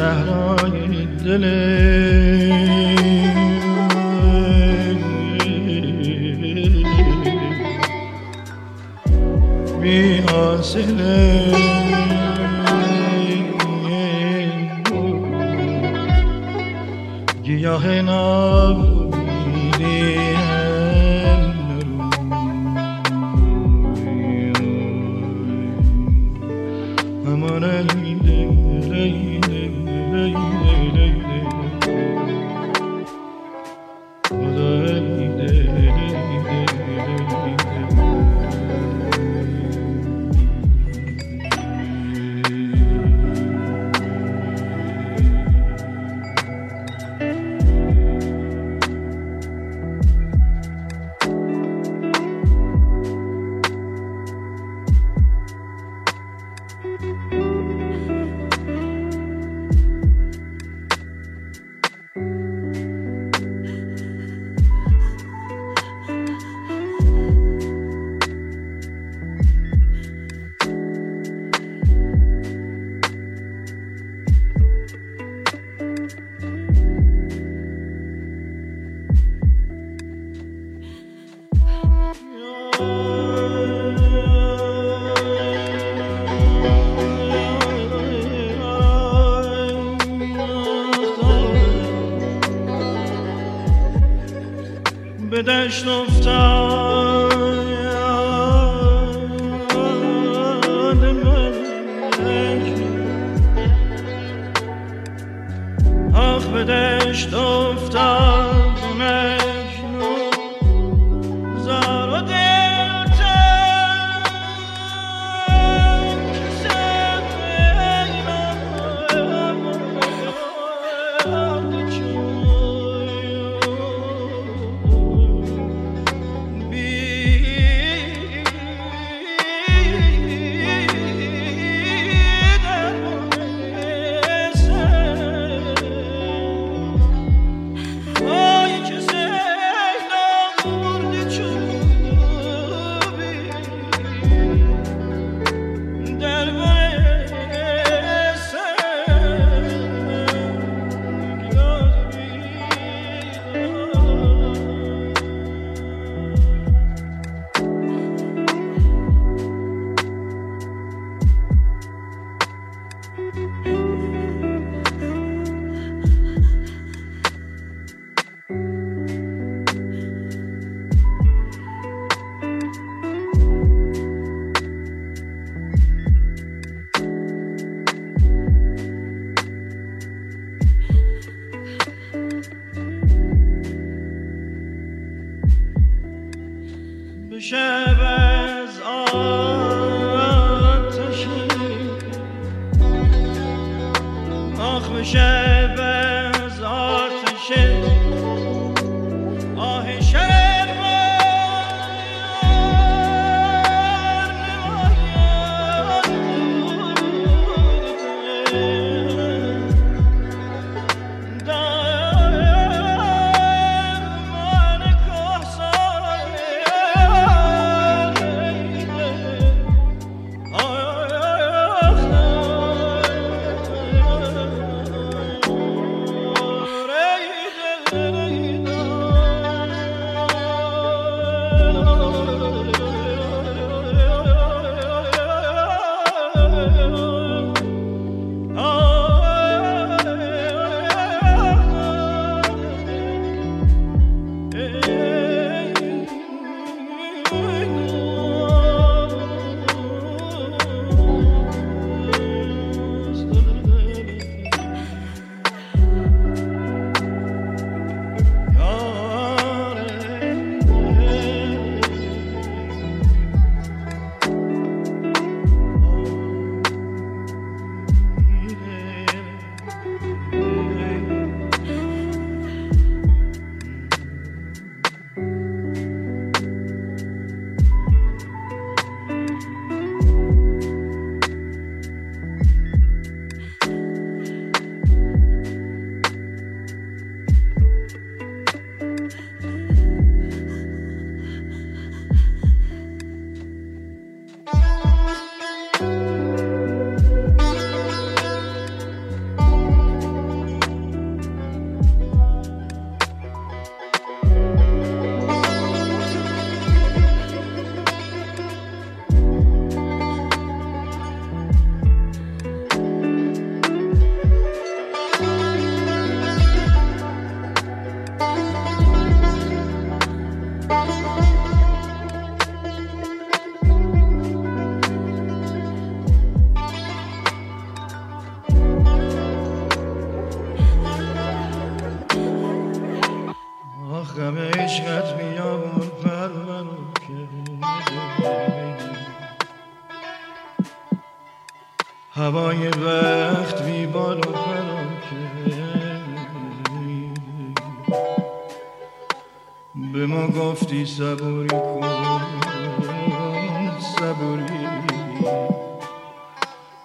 صحرای دل بی حاصله گیاه نابودی به دشت افتاد. آخ به دشت شب از آتشی هوای وقت بی بال و به ما گفتی صبوری کن صبوری.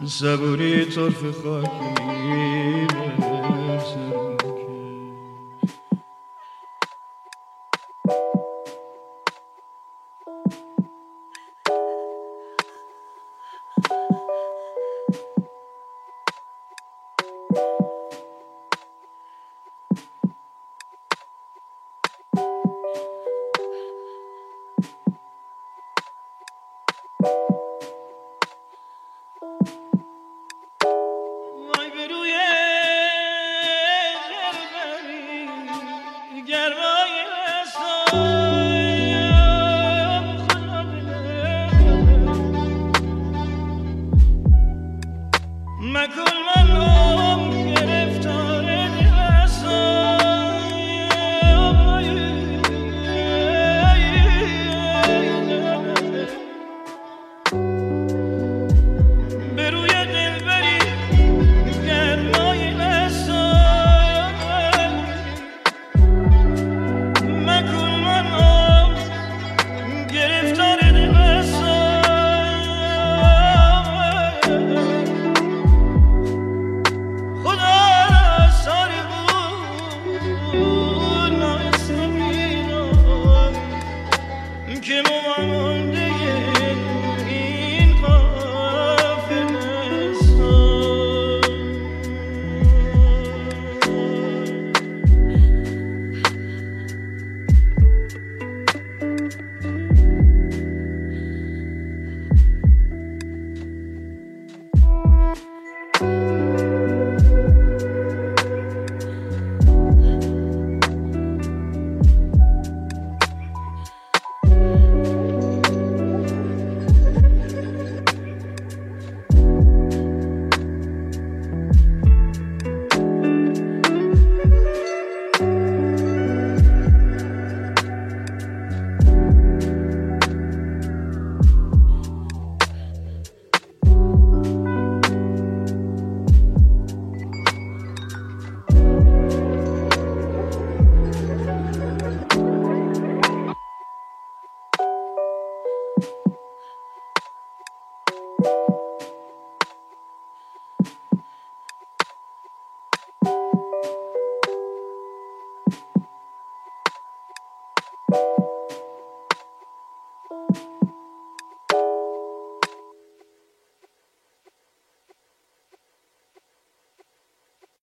صبوری طرف خاکی.